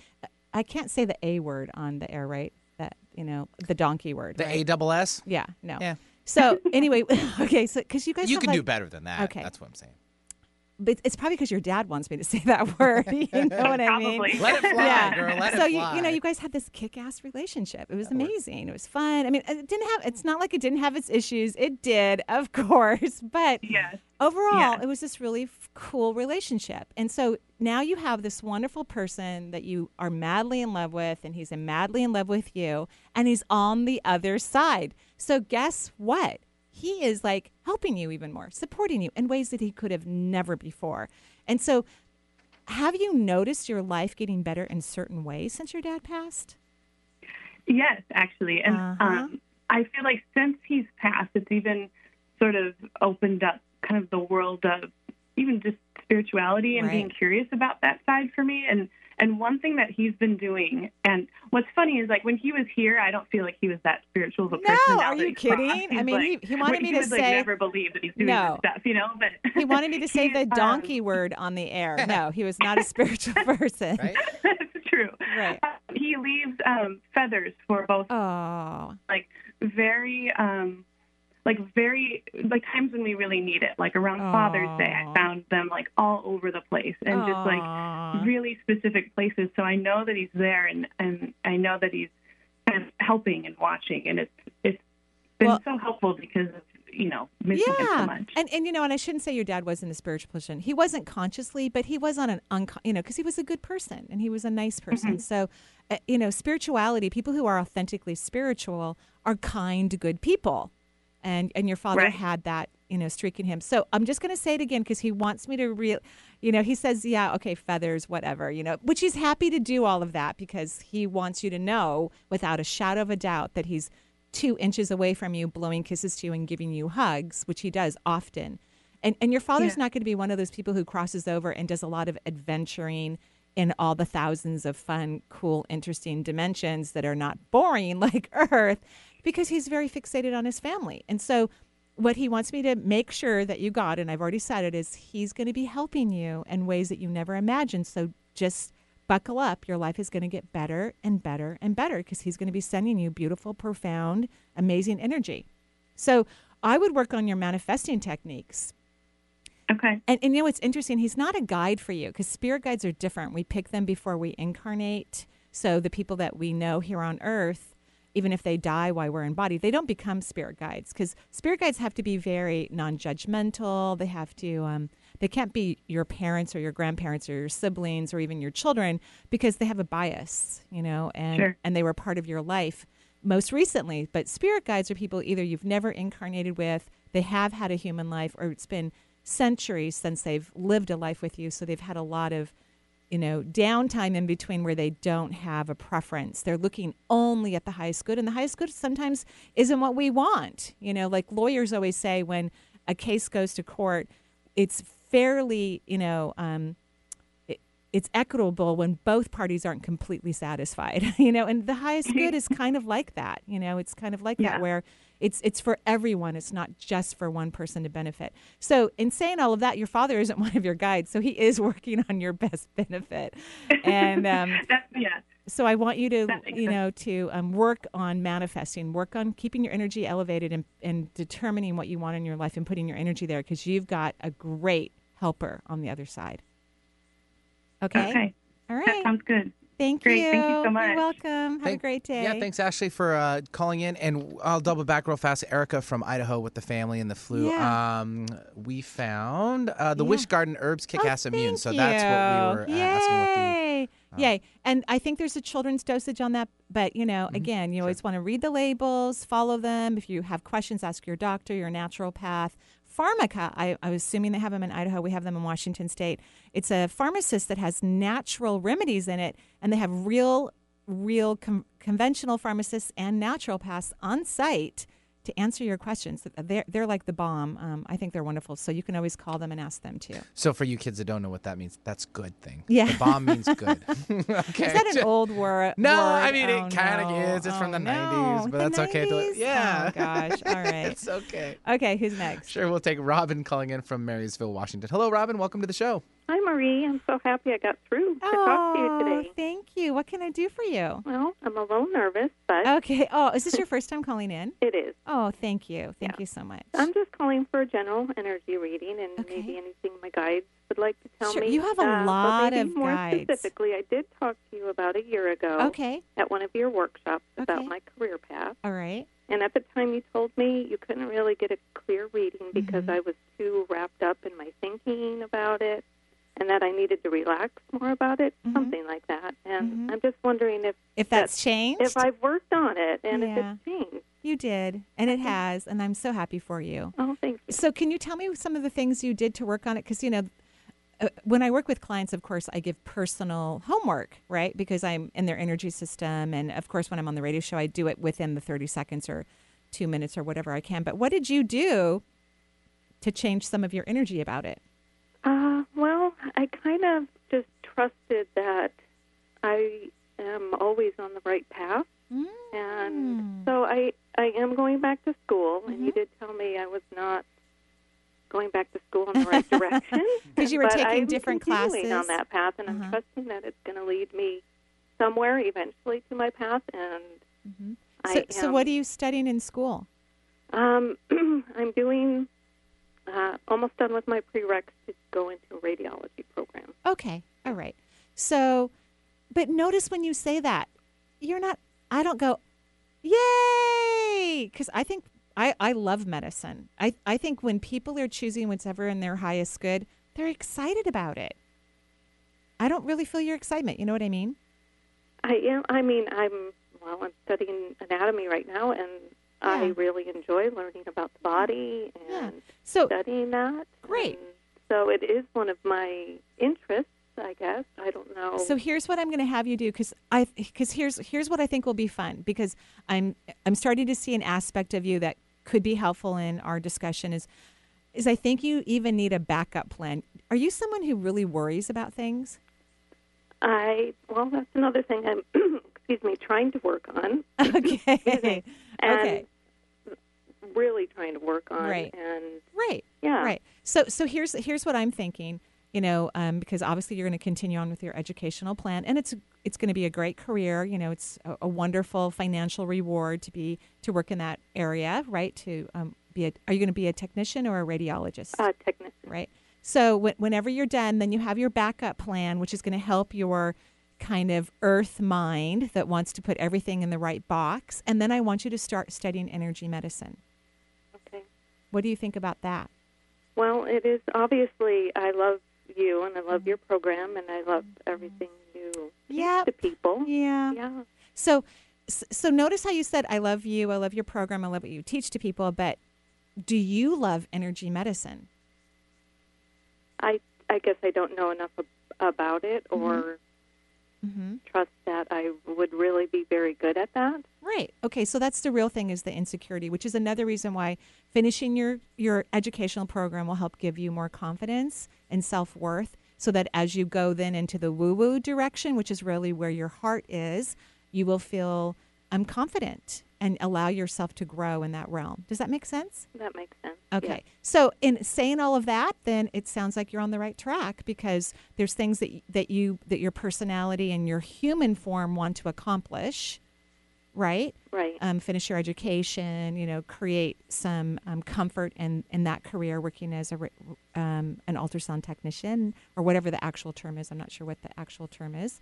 I can't say the A word on the air, right? That, you know, the donkey word. The right? A double S? Yeah, no. Yeah. So anyway, okay, so because you guys You can like, do better than that. Okay. That's what I'm saying. But it's probably because your dad wants me to say that word. You know what I mean? Let it fly, yeah. girl. Let so it you, fly. you know, you guys had this kick-ass relationship. It was amazing. It was fun. I mean, it didn't have. It's not like it didn't have its issues. It did, of course. But Yes. overall, Yeah. it was this really f- cool relationship. And so now you have this wonderful person that you are madly in love with, and he's madly in love with you, and he's on the other side. So guess what? He is like helping you even more, supporting you in ways that he could have never before. And so, have you noticed your life getting better in certain ways since your dad passed? Yes, actually, and Uh-huh. um, I feel like since he's passed, it's even sort of opened up kind of the world of even just spirituality and Right. being curious about that side for me. And and one thing that he's been doing, and what's funny is like when he was here, I don't feel like he was that spiritual of a person. No, now are you he's crossed. kidding? I mean, like- he- he wanted he me to would, like, say- never believe that he's doing No. this stuff, you know. But He wanted me to say the he's, um, donkey word on the air. No, he was not a spiritual person. Right? That's true. Right. He leaves um, feathers for both Oh, like very um like very like times when we really need it like around father's day i found them like all over the place and just like really specific places so i know that he's there and and i know that he's kind of helping and watching and it's it's been Well- so helpful because of you know missing him so yeah. much And and you know, and I shouldn't say your dad wasn't a spiritual person. He wasn't consciously, but he was on an uncon, you know, because he was a good person and he was a nice person. Mm-hmm. So, uh, you know, spirituality, people who are authentically spiritual are kind, good people. And and your father Right. had that, you know, streak in him. So I'm just going to say it again because he wants me to real, you know, he says, yeah, okay, feathers, whatever, you know, which he's happy to do all of that because he wants you to know without a shadow of a doubt that he's two inches away from you, blowing kisses to you and giving you hugs, which he does often. And and your father's Yeah. not going to be one of those people who crosses over and does a lot of adventuring in all the thousands of fun, cool, interesting dimensions that are not boring like Earth, because he's very fixated on his family. And so what he wants me to make sure that you got, and I've already said it, is he's going to be helping you in ways that you never imagined. So just buckle up. Your life is going to get better and better and better because he's going to be sending you beautiful, profound, amazing energy. So I would work on your manifesting techniques. okay And, and you know what's interesting? He's not a guide for you because spirit guides are different. We pick them before we incarnate. So the people that we know here on earth, even if they die while we're in body, they don't become spirit guides because spirit guides have to be very non-judgmental. They have to, um, they can't be your parents or your grandparents or your siblings or even your children because they have a bias, you know, and Sure. and they were part of your life most recently. But spirit guides are people either you've never incarnated with, they have had a human life, or it's been centuries since they've lived a life with you. So they've had a lot of, you know, downtime in between where they don't have a preference. They're looking only at the highest good, and the highest good sometimes isn't what we want. You know, like lawyers always say when a case goes to court, it's fairly, you know, um, it, it's equitable when both parties aren't completely satisfied, you know, and the highest good is kind of like that, you know, it's kind of like Yeah. that where it's it's for everyone, it's not just for one person to benefit. So, in saying all of that, your father isn't one of your guides, so he is working on your best benefit, and um, yeah so I want you to, you know, to um, work on manifesting, work on keeping your energy elevated and, and determining what you want in your life and putting your energy there because you've got a great helper on the other side. Okay. okay All right. that sounds good Thank great. you. Thank you so much. You're much. welcome. Have a great day. Yeah, thanks Ashley for uh, calling in, and I'll double back real fast. Erica from Idaho with the family and the flu. Yeah. Um, we found uh, the Yeah. WishGarden herbs kick Oh, ass immune, so that's what we were you. uh, asking what the. Yay! Yay. And I think there's a children's dosage on that. But, you Mm-hmm. know, again, you always want to read the labels, follow them. If you have questions, ask your doctor, your naturopath. Pharmaca, I, I assuming they have them in Idaho. We have them in Washington State. It's a pharmacist that has natural remedies in it, and they have real, real com- conventional pharmacists and naturopaths on site to answer your questions. They're, they're like the bomb. Um, I think they're wonderful. So you can always call them and ask them too. So for you kids that don't know what that means, that's good thing. Yeah. the bomb means good. okay. Is that an old word? No, word? I mean, it Oh, kinda no. is. It's from Oh, the no. 90s, but The that's okay to- yeah. Oh, gosh. All right. it's okay. Okay, who's next? Sure, we'll take Robin calling in from Marysville, Washington. Hello, Robin. Welcome to the show. Hi, Marie. I'm so happy I got through to talk to you Oh, today. thank you. What can I do for you? Well, I'm a little nervous, but Okay. Oh, is this your first time calling in? it is. Oh, thank you. Thank you so much. I'm just calling for a general energy reading and Okay. maybe anything my guides would like to tell Sure, me. you have a uh, lot of more guides. specifically, I did talk to you about a year ago. Okay. At one of your workshops about my career path. All right. And at the time, you told me you couldn't really get a clear reading because Mm-hmm. I was too wrapped up in my thinking about it, and that I needed to relax more about it, Mm-hmm. something like that. And I'm just wondering if If that's changed? if I've worked on it and if it's changed. You did, and it has, and I'm so happy for you. Oh, thank you. So, can you tell me some of the things you did to work on it? Because you know, uh, when I work with clients, of course, I give personal homework, right? Because I'm in their energy system, and of course, when I'm on the radio show, I do it within the 30 seconds or two minutes or whatever I can. But what did you do to change some of your energy about it? Uh, well, I kind of just trusted that I am always on the right path. Mm. And so I, I am going back to school, and Mm-hmm. you did tell me I was not going back to school in the right direction. Because you were But taking I'm different continuing classes. on that path, and I'm Uh-huh. trusting that it's going to lead me somewhere eventually to my path. And I So, am, so what are you studying in school? um, I'm doing uh, almost done with my prereqs to go into a radiology program. Okay. All right. So, but notice when you say that, you're not, I don't go, yay! Because I think I, I love medicine. I, I think when people are choosing whatever in their highest good, they're excited about it. I don't really feel your excitement. You know what I mean? I am. I mean, I'm well. I'm studying anatomy right now, and I really enjoy learning about the body and So studying that. Great. And so it is one of my interests, I guess. I don't know. So here's what I'm going to have you do because I because here's here's what I think will be fun because I'm I'm starting to see an aspect of you that could be helpful in our discussion is is I think you even need a backup plan. Are you someone who really worries about things? I well, that's another thing I'm excuse me trying to work on. Okay. and okay. really trying to work on. Right. And Right. Yeah. Right. So so here's here's what I'm thinking. You know, um, because obviously you're going to continue on with your educational plan, and it's it's going to be a great career. You know, it's a, a wonderful financial reward to be to work in that area, right? To um, be a, are you going to be a technician or a radiologist? uh, technician. Right. So wh- whenever you're done, then you have your backup plan, which is going to help your kind of earth mind that wants to put everything in the right box. And then I want you to start studying energy medicine. Okay. What do you think about that? Well, it is obviously I love you and I love your program and I love everything you teach Yep. to people. Yeah. Yeah. So, so notice how you said, "I love you. I love your program. I love what you teach to people." But do you love energy medicine? I I guess I don't know enough ab- about it or Mm-hmm. Mm-hmm. trust that I would really be very good at that. Right. Okay. So that's the real thing is the insecurity, which is another reason why finishing your your educational program will help give you more confidence and self worth, so that as you go then into the woo woo direction, which is really where your heart is, you will feel um, confident and allow yourself to grow in that realm. Does that make sense? That makes sense. Okay. So in saying all of that, then it sounds like you're on the right track because there's things that that you that your personality and your human form want to accomplish, right? Right. Um, finish your education, you know, create some um, comfort in in that career, working as a um, an ultrasound technician or whatever the actual term is. I'm not sure what the actual term is,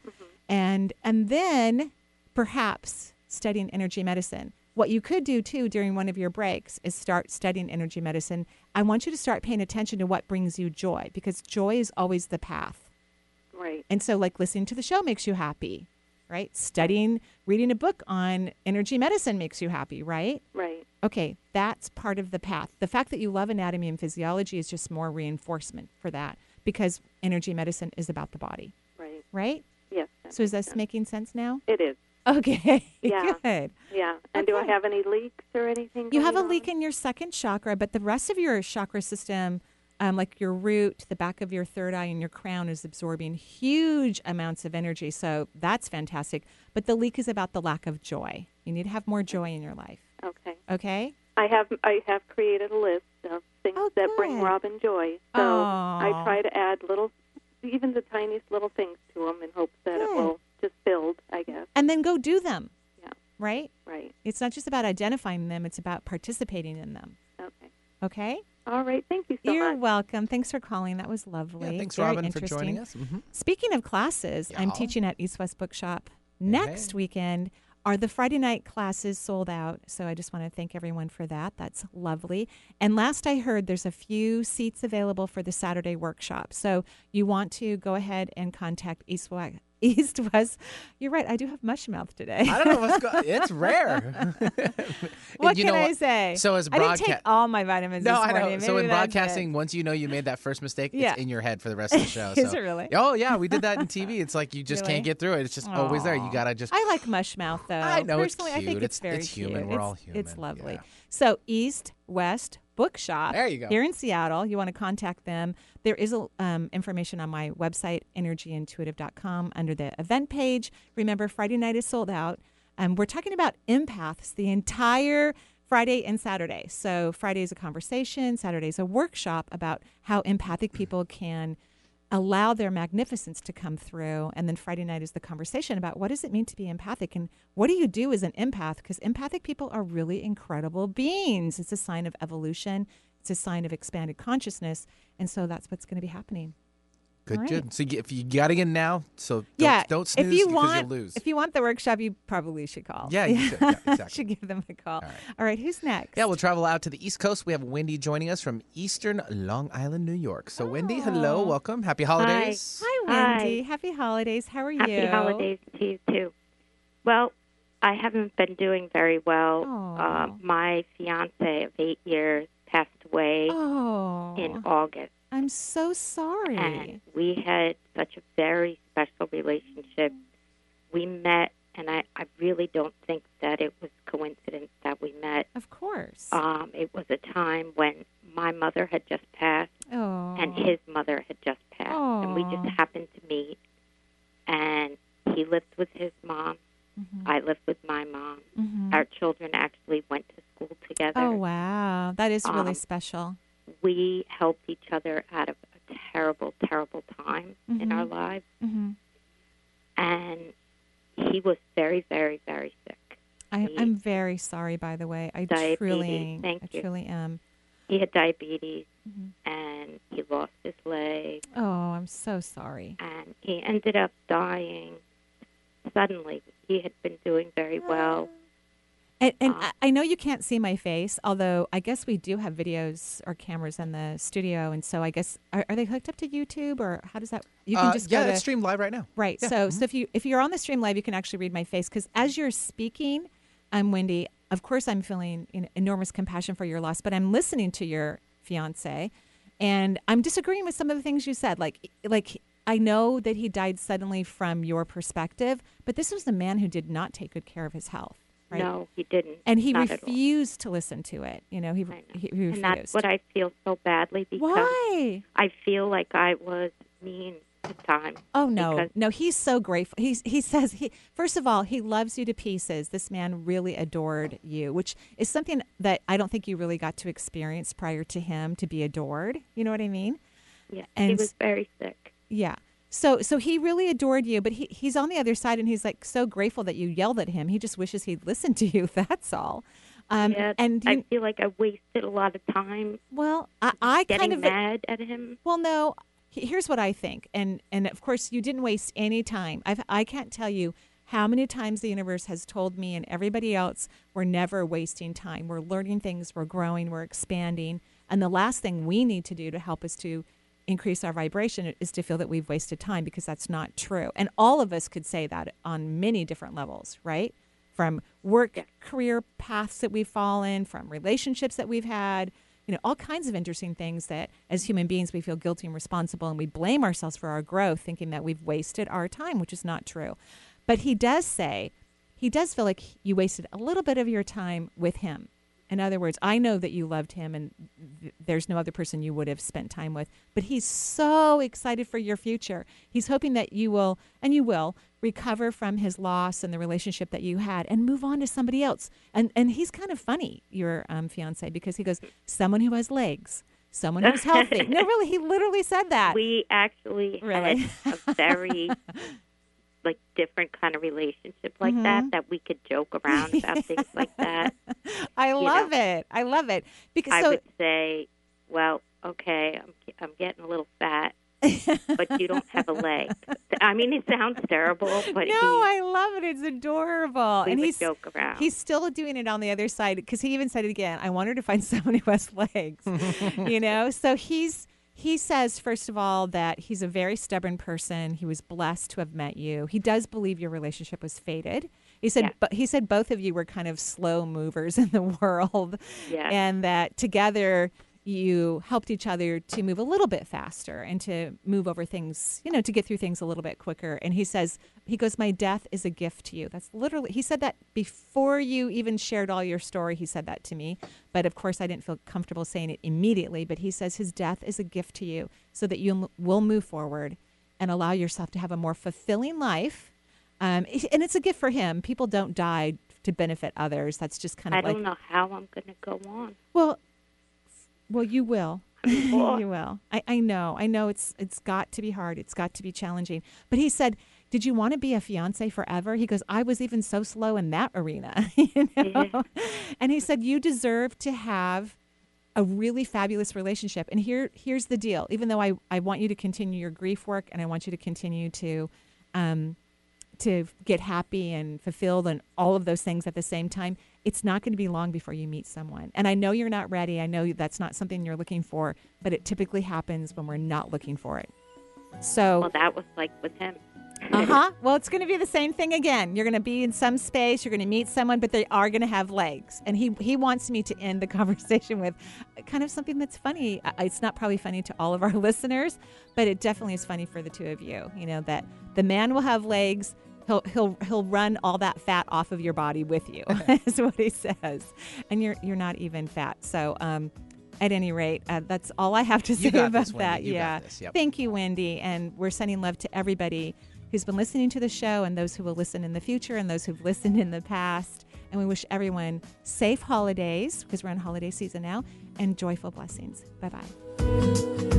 and and then perhaps studying energy medicine. What you could do too during one of your breaks is start studying energy medicine. I want you to start paying attention to what brings you joy because joy is always the path. Right. And so, like listening to the show makes you happy, right? Studying, reading a book on energy medicine makes you happy, right? Right. Okay, that's part of the path. The fact that you love anatomy and physiology is just more reinforcement for that because energy medicine is about the body, Right. right? Yes. So, is this sense. making sense now? It is. Okay, Yeah. good. Yeah. And do I have any leaks or anything? You have a on? leak in your second chakra, but the rest of your chakra system, um, like your root, the back of your third eye, and your crown, is absorbing huge amounts of energy. So that's fantastic. But the leak is about the lack of joy. You need to have more joy in your life. Okay. Okay? I have I have created a list of things that bring Oh. Robin joy. So I try to add little, even the tiniest little things to them in hopes that it will just build. I guess. And then go do them. Yeah. Right? Right. It's not just about identifying them, it's about participating in them. Okay. Okay? All right. Thank you so You're much. welcome. Thanks for calling. That was lovely. Yeah, thanks, Very Robin, for joining interesting. us. Mhm. Speaking of classes, I'm teaching at East West Bookshop next weekend. Are the Friday night classes sold out? So I just want to thank everyone for that. That's lovely. And last I heard, there's a few seats available for the Saturday workshop. So you want to go ahead and contact East West. East West. You're right. I do have mush mouth today. I don't know what's going. It's rare. what you can I what? say? So as I didn't take all my vitamins no, I morning. know. So Maybe in it. broadcasting, once you know you made that first mistake, Yeah. it's in your head for the rest of the show. Is so- it really? Oh yeah, we did that in TV. It's like you just Really? can't get through it. It's just always there. You gotta just. I like mush mouth though. I know, it's Personally, I think it's, It's- very it's human. cute. We're all It's- It's lovely. Yeah. So East West Bookshop. There you go. Here in Seattle, you want to contact them. There is a, um, information on my website, energyintuitive.com, under the event page. Remember, Friday night is sold out. Um, we're talking about empaths the entire Friday and Saturday. So Friday is a conversation, Saturday is a workshop about how empathic people can allow their magnificence to come through and then friday night is the conversation about what does it mean to be empathic and what do you do as an empath because empathic people are really incredible beings it's a sign of evolution it's a sign of expanded consciousness and so that's what's going to be happening Good, All right. good. So if you got to get in now, so don't, yeah don't snooze if you because want you'll lose. if you want the workshop you probably should call Yeah, you should. Yeah, exactly. should give them a call all right, who's next Yeah, we'll travel out to the East Coast. We have Wendy joining us from Eastern Long Island, New York. So, Wendy, hello, welcome. Happy holidays. hi wendy happy holidays how are you Happy holidays to you too. Well, I haven't been doing very well. Uh, my fiance of eight years passed away oh in August, i'm so sorry and we had such a very special relationship. We met, and I, I really don't think that it was coincidence that we met. Of course. Um, it was a time when my mother had just passed, oh and his mother had just passed, and we just happened to meet. And he lived with his mom. Mm-hmm. I lived with my mom. Mhm. Our children actually went to school together. Oh wow, that is really Um, special. We helped each other out of a terrible, terrible time in Mhm. our lives, hmm and he was very, very, very sick. I, I'm very sorry, by the way. I Diabetes, truly, thank I you. truly am. He had diabetes, Mhm. and he lost his leg, Oh, I'm so sorry. and he ended up dying suddenly. He had been doing very well. And, and Uh, I- I know you can't see my face, although I guess we do have videos or cameras in the studio, and so I guess are, are they hooked up to YouTube or how does that? You can Uh, just yeah, go to, it's streamed live right now. Right. Yeah. So, so if you if you're on the stream live, you can actually read my face because as you're speaking, I'm Wendy. Of course, I'm feeling you know, enormous compassion for your loss, but I'm listening to your fiance, and I'm disagreeing with some of the things you said. Like like I know that he died suddenly from your perspective, but this was a man who did not take good care of his health. Right? No, he didn't. And he Not refused to listen to it. You know, he he, he refused. And that's what I feel so badly because Why? I feel like I was mean at times. Oh no, no, he's so grateful. He's he says he first of all he loves you to pieces. This man really adored you, which is something that I don't think you really got to experience prior to him to be adored. You know what I mean? Yeah, he was very sick. Yeah. So so he really adored you, but he he's on the other side and he's like so grateful that you yelled at him. He just wishes he'd listened to you. That's all. Um, yeah, and I feel like I wasted a lot of time. Well, I, I getting kind of mad at him. Well, no. Here's what I think, and and of course you didn't waste any time. I've, I can't tell you how many times the universe has told me and everybody else we're never wasting time. We're learning things, we're growing, we're expanding, and the last thing we need to do to help us to increase our vibration is to feel that we've wasted time because that's not true. And all of us could say that on many different levels, right? From work, career paths that we've fallen, from relationships that we've had, you know, all kinds of interesting things that as human beings we feel guilty and responsible and we blame ourselves for our growth, thinking that we've wasted our time, which is not true. But he does say, he does feel like you wasted a little bit of your time with him. In other words, I know that you loved him and th- there's no other person you would have spent time with, but he's so excited for your future. He's hoping that you will, and you will, recover from his loss and the relationship that you had and move on to somebody else. And and he's kind of funny, your um, fiance, because he goes, someone who has legs, someone who's healthy. no, really, he literally said that. We actually Really? had a very like different kind of relationship like Mhm. that that we could joke around about things like that. I you love know. it. I love it because I so would say, well, okay, I'm I'm getting a little fat, but you don't have a leg. I mean, it sounds terrible, but no, I love it. It's adorable. and he's joke around. he's still doing it on the other side because he even said it again. I want her to find someone who has legs. you know, so he's he says first of all that he's a very stubborn person. He was blessed to have met you. He does believe your relationship was fated. He said, but he said both of you were kind of slow movers in the world, Yeah. and that together you helped each other to move a little bit faster and to move over things, you know, to get through things a little bit quicker. And he says, he goes, My death is a gift to you. That's literally, he said that before you even shared all your story. He said that to me. But of course, I didn't feel comfortable saying it immediately. But he says, His death is a gift to you so that you will move forward and allow yourself to have a more fulfilling life. Um, and it's a gift for him. People don't die to benefit others. That's just kind of I don't know how I'm going to go on. well, well, you will. You will. I, I know. I know. It's it's got to be hard. It's got to be challenging. But he said, "Did you want to be a fiance forever?" He goes, "I was even so slow in that arena." you know? And he said, "You deserve to have." a really fabulous relationship. And here here's the deal. Even though I, I want you to continue your grief work and I want you to continue to um, to get happy and fulfilled and all of those things at the same time, it's not going to be long before you meet someone. And I know you're not ready. I know that's not something you're looking for, but it typically happens when we're not looking for it. So Well, that was like with him. uh huh. Well, it's going to be the same thing again. You're going to be in some space. You're going to meet someone, but they are going to have legs. And he he wants me to end the conversation with kind of something that's funny. It's not probably funny to all of our listeners, but it definitely is funny for the two of you. You know that the man will have legs. He'll he'll he'll run all that fat off of your body with you. is what he says. And you're you're not even fat. So um. At any rate, uh, that's all I have to say about this, that. Yeah. Yep. Thank you, Wendy. And we're sending love to everybody who's been listening to the show and those who will listen in the future and those who've listened in the past. And we wish everyone safe holidays because we're in holiday season now and joyful blessings. Bye bye.